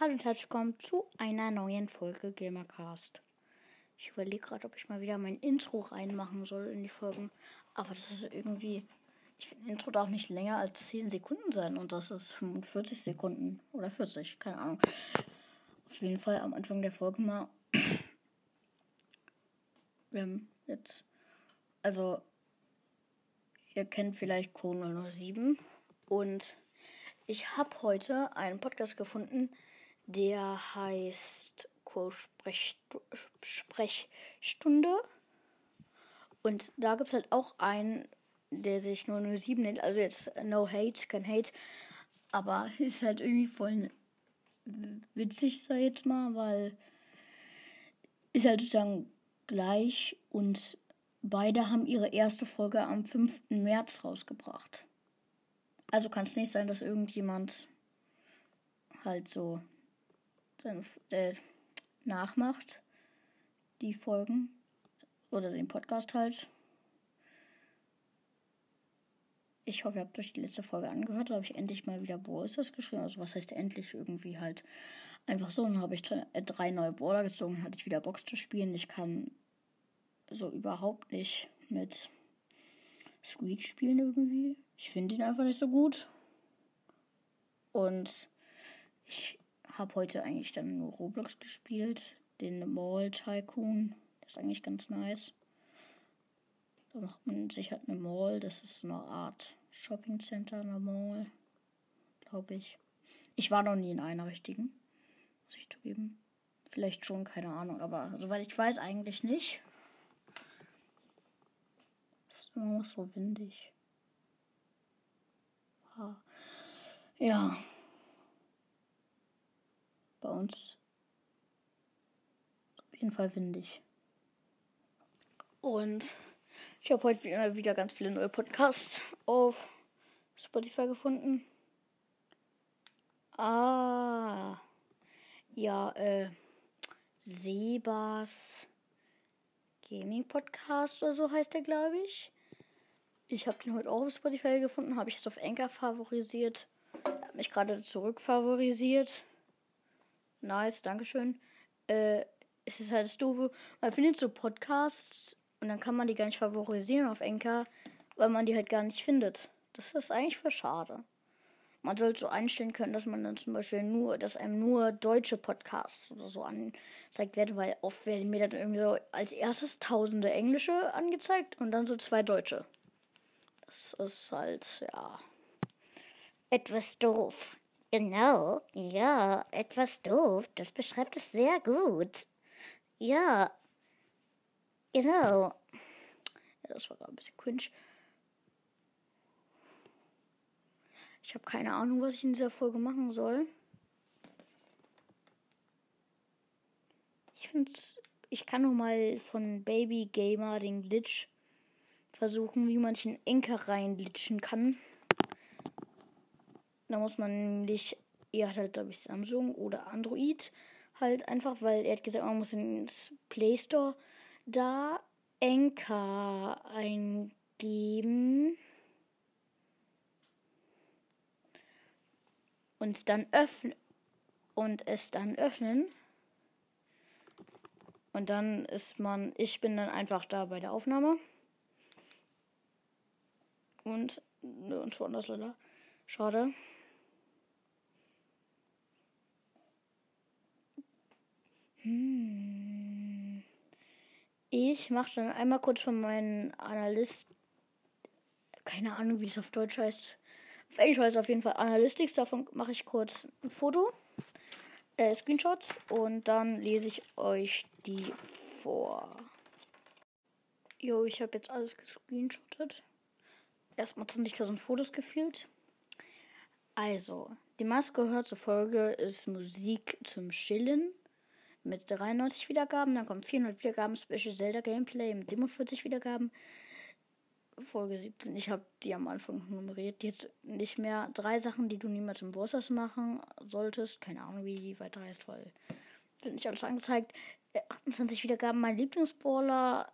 Hallo und herzlich willkommen zu einer neuen Folge Gamercast. Ich überlege gerade, ob ich mal wieder mein Intro reinmachen soll in die Folgen. Aber das ist irgendwie. Ich finde, Intro darf nicht länger als 10 Sekunden sein und das ist 45 Sekunden oder 40, keine Ahnung. Auf jeden Fall am Anfang der Folge mal. Wir haben jetzt. Also, ihr kennt vielleicht Code 007 und ich habe heute einen Podcast gefunden, der heißt Sprechstunde. Und da gibt es halt auch einen, der sich 007 nennt. Also jetzt no hate, kein hate. Aber ist halt irgendwie voll witzig, sag ich jetzt mal, weil ist halt sozusagen gleich und beide haben ihre erste Folge am 5. März rausgebracht. Also kann es nicht sein, dass irgendjemand halt so äh, nachmacht, die Folgen oder den Podcast halt. Ich hoffe, ihr habt euch die letzte Folge angehört. Da habe ich endlich mal wieder Brawlers geschrieben. Also was heißt endlich irgendwie halt einfach so. Dann habe ich äh, drei neue Brawler gezogen, hatte ich wieder Box zu spielen. Ich kann so überhaupt nicht mit Squeak spielen irgendwie. Ich finde ihn einfach nicht so gut. Und ich habe heute eigentlich dann nur Roblox gespielt. Den Mall Tycoon. Das ist eigentlich ganz nice. Da macht man sich halt eine Mall. Das ist so eine Art Shopping Center, eine Mall. Glaube ich. Ich war noch nie in einer richtigen. Muss ich zugeben. Vielleicht schon, keine Ahnung. Aber soweit ich weiß, eigentlich nicht. Es ist noch so windig. Ja. Bei uns auf jeden Fall windig. Und ich habe heute wieder ganz viele neue Podcasts auf Spotify gefunden. Ah. Ja, äh. Sebas Gaming Podcast oder so heißt der, glaube ich. Ich habe den heute auch auf Spotify gefunden, habe ich jetzt auf Anchor favorisiert. Er hat mich gerade zurück favorisiert. Nice, Dankeschön. Äh, es ist halt das Doofe. Man findet so Podcasts und dann kann man die gar nicht favorisieren auf Anchor, weil man die halt gar nicht findet. Das ist eigentlich für schade. Man sollte so einstellen können, dass man dann zum Beispiel nur, dass einem nur deutsche Podcasts oder so angezeigt werden, weil oft werden mir dann irgendwie so als erstes tausende englische angezeigt und dann so zwei deutsche. Das ist halt, ja, etwas doof. Genau, ja, etwas doof. Das beschreibt es sehr gut. Ja, genau. Ja, das war gerade ein bisschen cringe. Ich habe keine Ahnung, was ich in dieser Folge machen soll. Ich finde, ich kann nur mal von Baby Gamer den Glitch versuchen, wie man sich in Enker reinglitschen kann. Da muss man nämlich, er hat halt, glaube ich, Samsung oder Android halt einfach, weil er hat gesagt, man muss ins Play Store da Enker eingeben. Und dann öffnen. Und es dann öffnen. Und dann ist man, ich bin dann einfach da bei der Aufnahme. Und, und schon das leider. Schade. Hm. Ich mache dann einmal kurz von meinen Analyst. Keine Ahnung, wie es auf Deutsch heißt. Auf Englisch heißt es auf jeden Fall Analytics. Davon mache ich kurz ein Foto. Äh, Screenshots. Und dann lese ich euch die vor. Jo, ich habe jetzt alles gescreenshottet. Erstmal 20.000 Fotos gefehlt. Also, die Maske gehört zur Folge ist Musik zum Chillen mit 93 Wiedergaben. Dann kommen 400 Wiedergaben Special Zelda Gameplay mit 47 Wiedergaben. Folge 17. Ich habe die am Anfang nummeriert. Jetzt nicht mehr. Drei Sachen, die du niemals im Bosses machen solltest. Keine Ahnung, wie die weiter heißt, weil wird nicht alles angezeigt. 28 äh, Wiedergaben. Mein Lieblingsbrawler.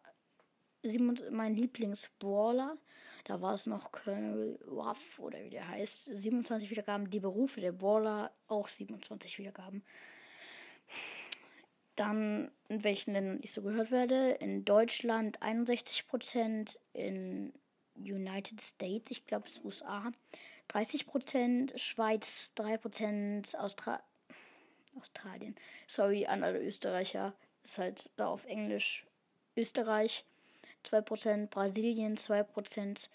Mein Lieblingsbrawler. Da war es noch Colonel Ruff oder wie der heißt. 27 Wiedergaben. Die Berufe der Brawler auch 27 Wiedergaben. Dann, in welchen Ländern ich so gehört werde. In Deutschland 61%, in United States, ich glaube es USA, 30%, Schweiz 3%, Austra Australien, sorry an alle Österreicher, ist halt da auf Englisch Österreich 2%, Brasilien 2%,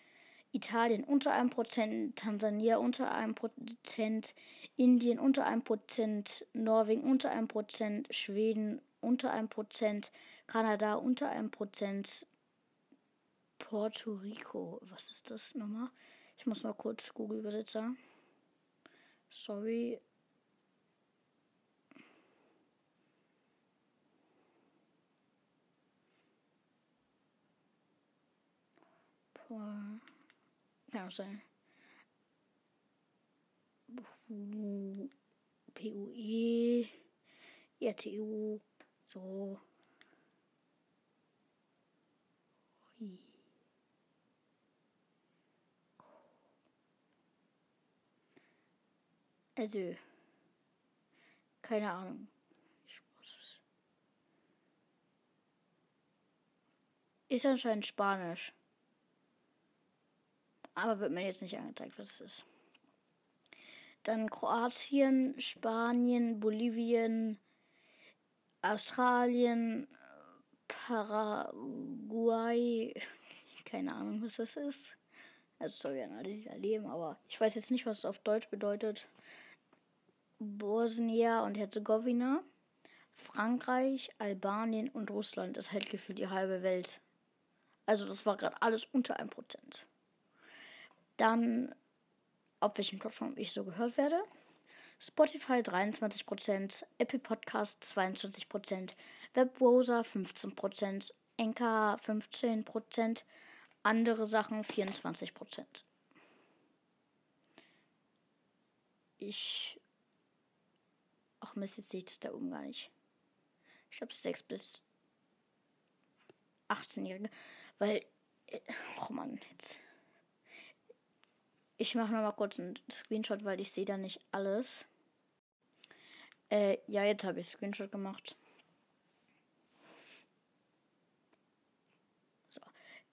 Italien unter 1%, Tansania unter 1%, Indien unter 1%, Norwegen unter 1%, Schweden unter 1%, Kanada unter 1%, Puerto Rico, was ist das nochmal? Ich muss mal kurz Google Übersetzer. Sorry. Kann auch sein. PUE, RTU, so. Also, keine Ahnung. Ist anscheinend Spanisch. Aber wird mir jetzt nicht angezeigt, was es ist. Dann Kroatien, Spanien, Bolivien, Australien, Paraguay. Keine Ahnung, was das ist. Also sorry an alle, die da aber ich weiß jetzt nicht, was es auf Deutsch bedeutet. Bosnien und Herzegowina, Frankreich, Albanien und Russland. Das hält gefühlt die halbe Welt. Also das war gerade alles unter 1%. Dann, auf welchen Plattformen ich so gehört werde. Spotify 23%, Apple Podcast 22%, Webbrowser 15%, Anchor 15%, andere Sachen 24%. Ich Ach Mist, jetzt sehe ich das da oben gar nicht. Ich habe 6 bis 18-Jährige. Weil. Oh Mann, jetzt. Ich mache nochmal kurz einen Screenshot, weil ich sehe da nicht alles. Äh, ja, jetzt habe ich Screenshot gemacht. So.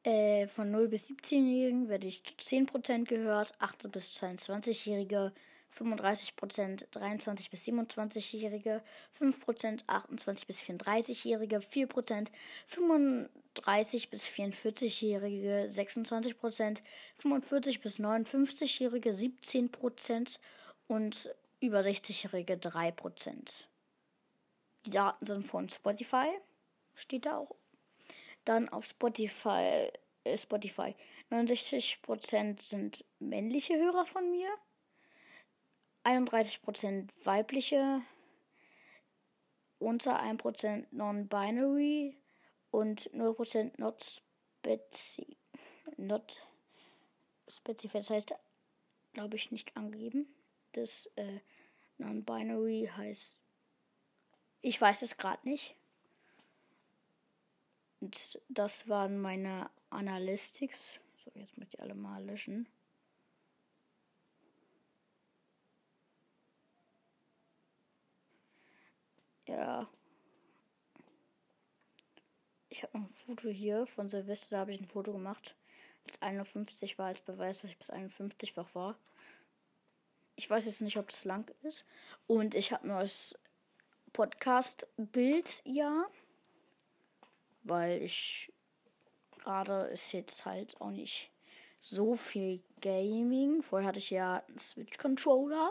Äh, von 0 bis 17-Jährigen werde ich 10% gehört, 18 bis 22-Jährige 35%, 23 bis 27-Jährige, 5%, 28 bis 34-Jährige, 4%, 35 bis 44-Jährige, 26%, 45 bis 59-Jährige, 17% und über 60-Jährige 3%. Die Daten sind von Spotify, steht da auch. Dann auf Spotify, äh Spotify 69% sind männliche Hörer von mir. 31% weibliche, unter 1% non-binary und 0% not speci not specified. Das heißt, glaube ich, nicht angegeben. Das äh, non-binary heißt, ich weiß es gerade nicht. Und das waren meine Analytics. So, jetzt möchte ich alle mal löschen. Ja. Ich habe ein Foto hier von Silvester, da habe ich ein Foto gemacht. Als 51 war als Beweis, dass ich bis 51-fach war. Ich weiß jetzt nicht, ob das lang ist. Und ich habe ein neues Podcast-Bild, ja. Weil ich gerade ist jetzt halt auch nicht so viel Gaming. Vorher hatte ich ja einen Switch-Controller.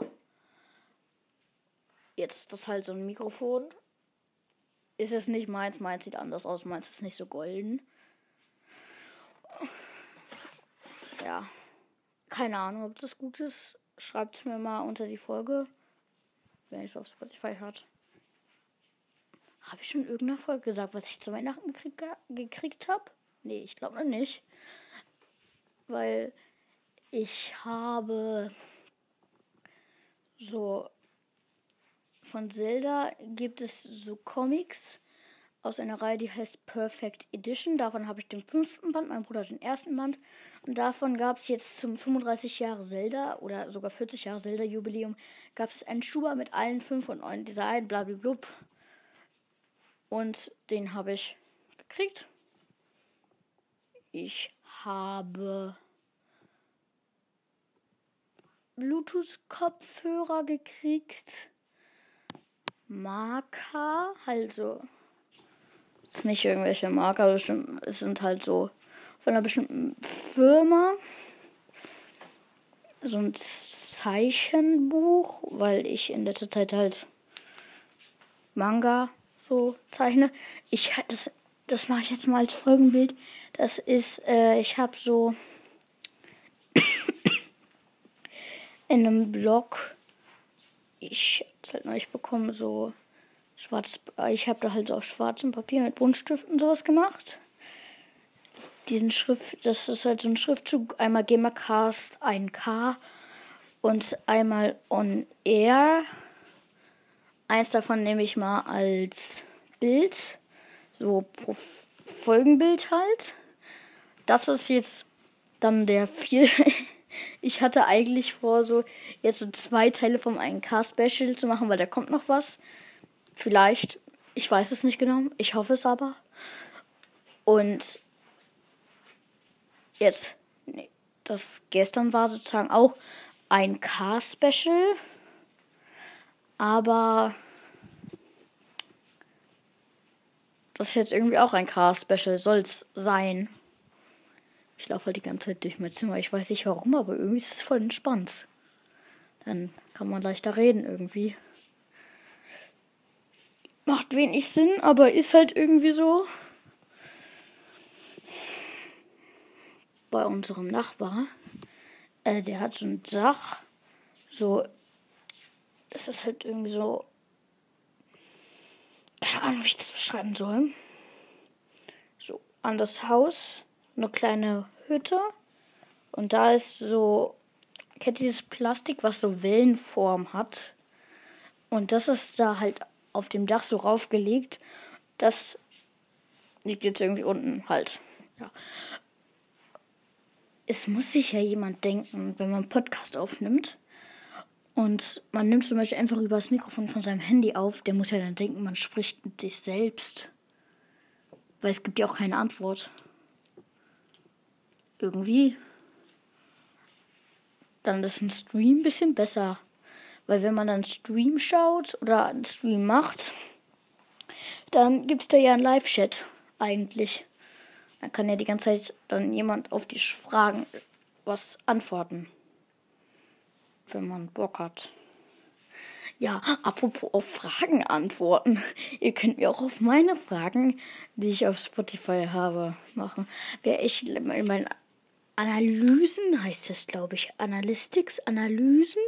Jetzt ist das halt so ein Mikrofon. Ist es nicht meins, meins sieht anders aus, meins ist nicht so golden. Ja. Keine Ahnung, ob das gut ist. Schreibt es mir mal unter die Folge, wenn ich es auf Spotify hört. Habe ich schon in irgendeiner Folge gesagt, was ich zu Weihnachten gekrieg, gekriegt habe? Nee, ich glaube noch nicht. Weil ich habe so von Zelda gibt es so Comics aus einer Reihe, die heißt Perfect Edition. Davon habe ich den fünften Band, mein Bruder den ersten Band. Und davon gab es jetzt zum 35 Jahre Zelda oder sogar 40 Jahre Zelda Jubiläum gab es einen Schuber mit allen fünf und neun Design, blablabla. Und den habe ich gekriegt. Ich habe Bluetooth-Kopfhörer gekriegt. Marker, also ist nicht irgendwelche Marker, es sind halt so von einer bestimmten Firma. So ein Zeichenbuch, weil ich in letzter Zeit halt Manga so zeichne. Ich das das mache ich jetzt mal als Folgenbild. Das ist äh, ich habe so in einem Blog ich hab's halt neulich bekommen so schwarz ich habe da halt so auf schwarzem Papier mit Buntstiften sowas gemacht diesen Schrift, das ist halt so ein Schriftzug, einmal Gamercast 1K und einmal On Air. Eins davon nehme ich mal als Bild, so pro Folgenbild halt. Das ist jetzt dann der vier. ich hatte eigentlich vor, so jetzt so zwei Teile vom 1K-Special zu machen, weil da kommt noch was. Vielleicht, ich weiß es nicht genau, ich hoffe es aber. Und jetzt, nee, das gestern war sozusagen auch ein Car-Special. Aber das ist jetzt irgendwie auch ein Car-Special, soll es sein. Ich laufe halt die ganze Zeit durch mein Zimmer. Ich weiß nicht warum, aber irgendwie ist es voll entspannt. Dann kann man leichter reden irgendwie. Macht wenig Sinn, aber ist halt irgendwie so. bei unserem Nachbar. Äh, der hat so ein Dach. So. Das ist halt irgendwie so. Keine Ahnung, wie ich das beschreiben soll. So, an das Haus. Eine kleine Hütte. Und da ist so. Kennt dieses Plastik, was so Wellenform hat? Und das ist da halt auf dem Dach so raufgelegt. Das liegt jetzt irgendwie unten halt. Ja es muss sich ja jemand denken, wenn man einen Podcast aufnimmt und man nimmt zum Beispiel einfach über das Mikrofon von seinem Handy auf, der muss ja dann denken, man spricht mit sich selbst. Weil es gibt ja auch keine Antwort. Irgendwie. Dann ist ein Stream ein bisschen besser. Weil wenn man dann Stream schaut oder einen Stream macht, dann gibt es da ja einen Live-Chat eigentlich. Dann kann ja die ganze Zeit dann jemand auf die Fragen was antworten. Wenn man Bock hat. Ja, apropos auf Fragen antworten. Ihr könnt mir auch auf meine Fragen, die ich auf Spotify habe, machen. Wer ich meine Analysen heißt das, glaube ich. Analytics, Analysen.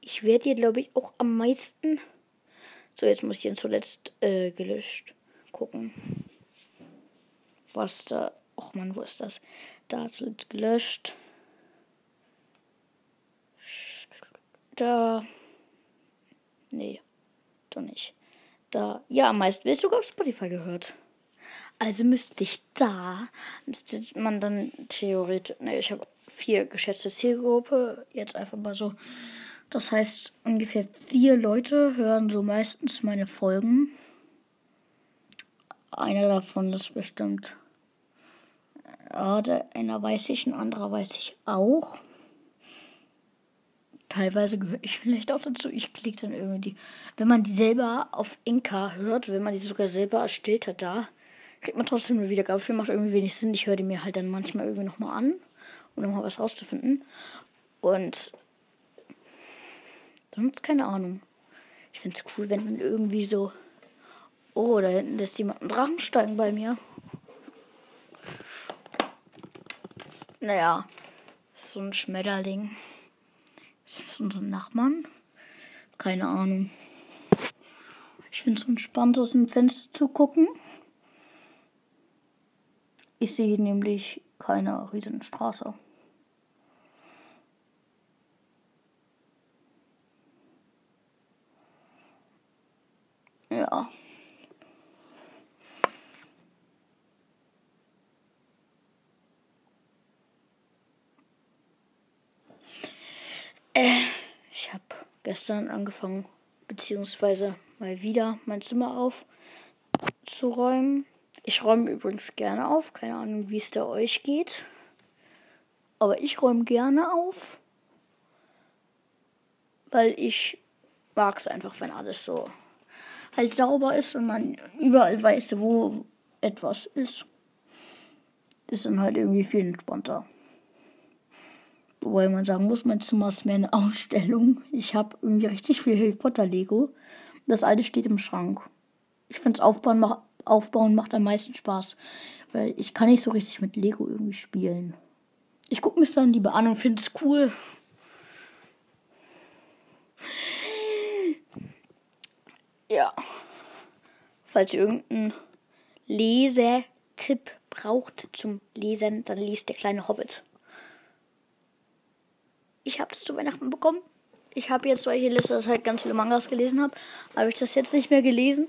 Ich werde hier, glaube ich, auch am meisten. So, jetzt muss ich den zuletzt äh, gelöscht gucken was da. Och man, wo ist das? Da es gelöscht. Da. Nee, doch nicht. Da. Ja, am meisten wird sogar auf Spotify gehört. Also müsste ich da, müsste man dann theoretisch, ne, ich habe vier geschätzte Zielgruppe, jetzt einfach mal so. Das heißt, ungefähr vier Leute hören so meistens meine Folgen. Einer davon ist bestimmt ja, der, einer weiß ich, ein anderer weiß ich auch. Teilweise gehöre ich vielleicht auch dazu. Ich klicke dann irgendwie, wenn man die selber auf Inka hört, wenn man die sogar selber erstellt hat, da kriegt man trotzdem eine Wiedergabe. Für macht irgendwie wenig Sinn. Ich höre die mir halt dann manchmal irgendwie nochmal an, um nochmal was rauszufinden. Und sonst keine Ahnung. Ich finde es cool, wenn man irgendwie so. Oh, da hinten lässt jemand einen Drachen steigen bei mir. Naja, so ein Schmetterling. Ist das unser Nachbarn? Keine Ahnung. Ich finde es entspannt, aus dem Fenster zu gucken. Ich sehe nämlich keine Riesenstraße. Ja. Äh, ich habe gestern angefangen, beziehungsweise mal wieder mein Zimmer aufzuräumen. Ich räume übrigens gerne auf. Keine Ahnung, wie es da euch geht. Aber ich räume gerne auf. Weil ich mag es einfach, wenn alles so halt sauber ist und man überall weiß, wo etwas ist. Ist dann halt irgendwie viel entspannter. Wobei man sagen muss, mein Zimmer ist mehr eine Ausstellung. Ich habe irgendwie richtig viel Harry Potter Lego. Das alte steht im Schrank. Ich finde es aufbauen, mach, aufbauen macht am meisten Spaß. Weil ich kann nicht so richtig mit Lego irgendwie spielen. Ich gucke mir es dann lieber an und finde es cool. Ja. Falls ihr irgendeinen Lesetipp braucht zum Lesen, dann liest der kleine Hobbit. Ich habe das zu Weihnachten bekommen. Ich habe jetzt, weil ich dass ich halt ganz viele Mangas gelesen habe, habe ich das jetzt nicht mehr gelesen.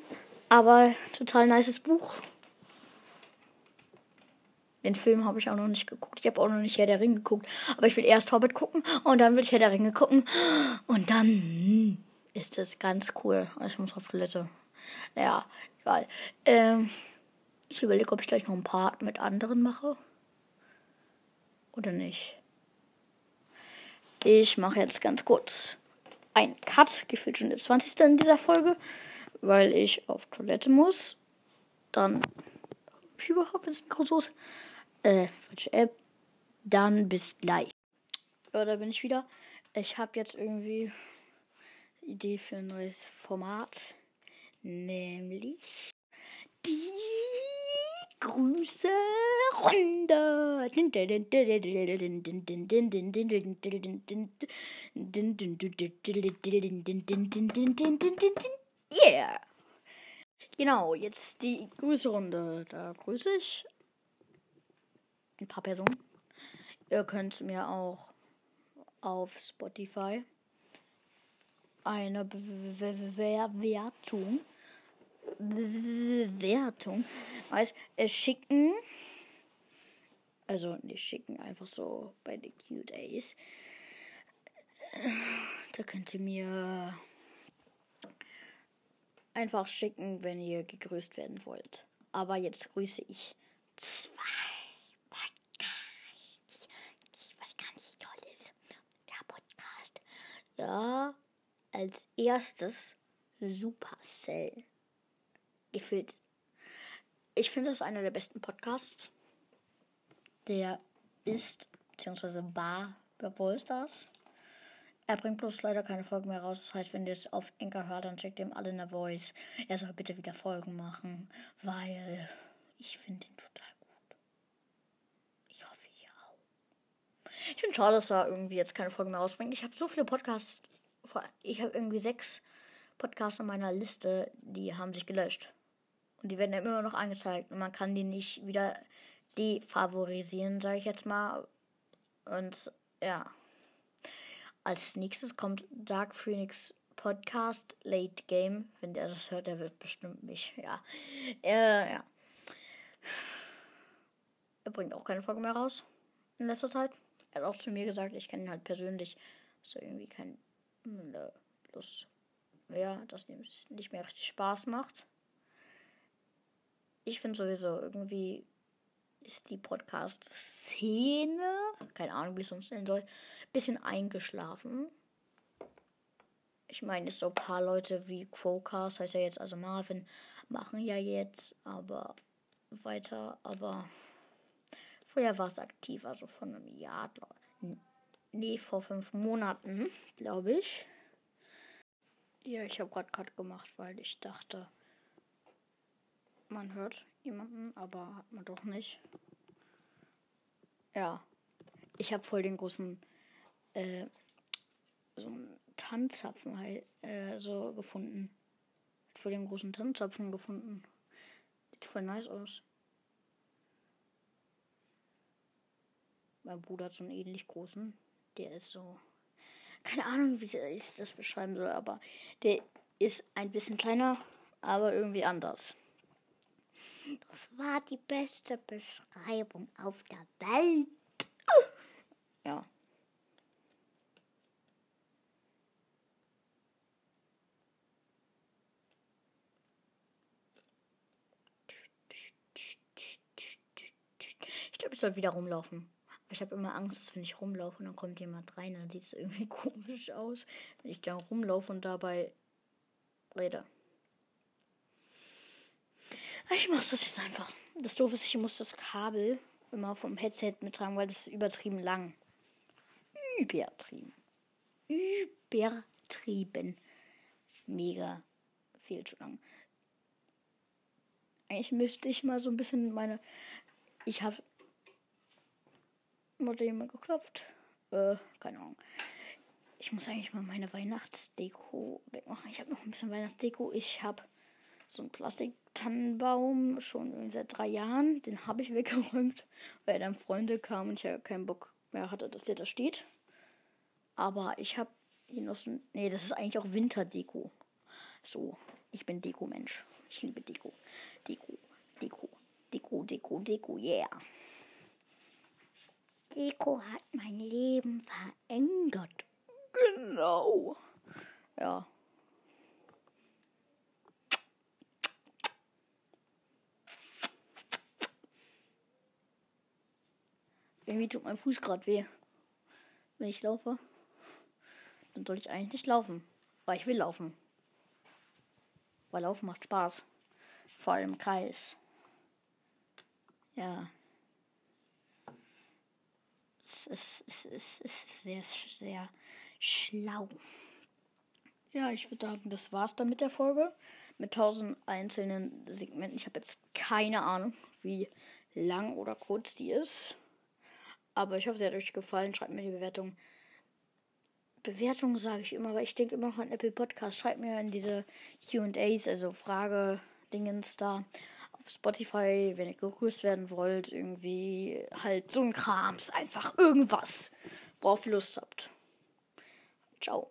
Aber total nices Buch. Den Film habe ich auch noch nicht geguckt. Ich habe auch noch nicht Herr der Ringe geguckt. Aber ich will erst Hobbit gucken und dann will ich Herr der Ringe gucken. Und dann ist das ganz cool. Ich muss auf Toilette. Naja, egal. Ähm, ich überlege, ob ich gleich noch ein Part mit anderen mache. Oder nicht. Ich mache jetzt ganz kurz ein Cut, gefühlt schon der 20. in dieser Folge, weil ich auf Toilette muss. Dann ich überhaupt das Mikro so ist. Äh, falsche App. Dann bis gleich. Ja, da bin ich wieder. Ich habe jetzt irgendwie Idee für ein neues Format. Nämlich die Grüße Runde. Yeah. Genau, jetzt die Grüße-Runde. Da grüße ich ein paar Personen. Ihr könnt mir auch auf Spotify eine Bewertung Bewertung weiß es schicken also nicht schicken einfach so bei den Q-Days da könnt ihr mir einfach schicken wenn ihr gegrüßt werden wollt aber jetzt grüße ich zwei Podcasts was ganz tolles der Podcast ja als erstes Supercell. Gefühlt. Ich finde das einer der besten Podcasts. Der ist, beziehungsweise war bei Wallstars. Er bringt bloß leider keine Folgen mehr raus. Das heißt, wenn ihr es auf Enker hört, dann schickt ihm alle eine Voice. Er soll bitte wieder Folgen machen, weil ich finde ihn total gut. Ich hoffe, ihr auch. Ich finde schade, dass er irgendwie jetzt keine Folgen mehr rausbringt. Ich habe so viele Podcasts ich habe irgendwie sechs Podcasts auf meiner Liste, die haben sich gelöscht. Und die werden immer noch angezeigt. Und man kann die nicht wieder defavorisieren, sage ich jetzt mal. Und ja. Als nächstes kommt Dark Phoenix Podcast Late Game. Wenn der das hört, der wird bestimmt mich. Ja. Äh, ja. Er bringt auch keine Folge mehr raus in letzter Zeit. Er hat auch zu mir gesagt, ich kenne ihn halt persönlich. Ist irgendwie kein plus ja, das nicht mehr richtig Spaß macht. Ich finde sowieso irgendwie ist die Podcast-Szene, keine Ahnung, wie es sonst nennen soll, bisschen eingeschlafen. Ich meine, so ein paar Leute wie Crowcast, heißt ja jetzt also Marvin, machen ja jetzt aber weiter, aber vorher war es aktiv, also von einem Jahr, Nee, vor fünf Monaten, glaube ich. Ja, ich habe gerade Cut gemacht, weil ich dachte, man hört jemanden, aber hat man doch nicht. Ja, ich habe voll den großen äh, so einen Tanzzapfen halt, äh, so gefunden. Voll den großen Tanzzapfen gefunden. Sieht voll nice aus. Mein Bruder hat so einen ähnlich großen. Der ist so. Keine Ahnung, wie ich das beschreiben soll, aber der ist ein bisschen kleiner, aber irgendwie anders. Das war die beste Beschreibung auf der Welt. Ja. Müsste halt wieder rumlaufen. Ich habe immer Angst, dass wenn ich rumlaufe und dann kommt jemand rein, dann sieht es irgendwie komisch aus, wenn ich da rumlaufe und dabei rede. Ich mach's das jetzt einfach. Das Doofe ist, ich muss das Kabel immer vom Headset mittragen, weil das ist übertrieben lang. Übertrieben. Übertrieben. Mega viel zu lang. Eigentlich müsste ich mal so ein bisschen meine. Ich habe. Wurde jemand geklopft? Äh, keine Ahnung. Ich muss eigentlich mal meine Weihnachtsdeko wegmachen. Ich habe noch ein bisschen Weihnachtsdeko. Ich habe so einen Plastiktannenbaum schon seit drei Jahren. Den habe ich weggeräumt, weil dann Freunde kamen und ich ja keinen Bock mehr hatte, dass der da steht. Aber ich habe hier noch so. Nee, das ist eigentlich auch Winterdeko. So, ich bin Deko-Mensch. Ich liebe Deko. Deko, Deko, Deko, Deko, Deko, yeah. Deko hat mein Leben verändert. Genau. Ja. Irgendwie tut mein Fuß gerade weh. Wenn ich laufe, dann soll ich eigentlich nicht laufen. Weil ich will laufen. Weil Laufen macht Spaß. Vor allem Kreis. Ja. Es ist, es ist, ist sehr, sehr schlau. Ja, ich würde sagen, das war's dann mit der Folge. Mit tausend einzelnen Segmenten. Ich habe jetzt keine Ahnung, wie lang oder kurz die ist. Aber ich hoffe, sie hat euch gefallen. Schreibt mir die Bewertung. Bewertung sage ich immer, weil ich denke immer noch an Apple Podcast. Schreibt mir in diese QAs, also Frage-Dingens da auf Spotify, wenn ihr gegrüßt werden wollt. Irgendwie halt so ein Krams. Einfach irgendwas, worauf ihr Lust habt. Ciao.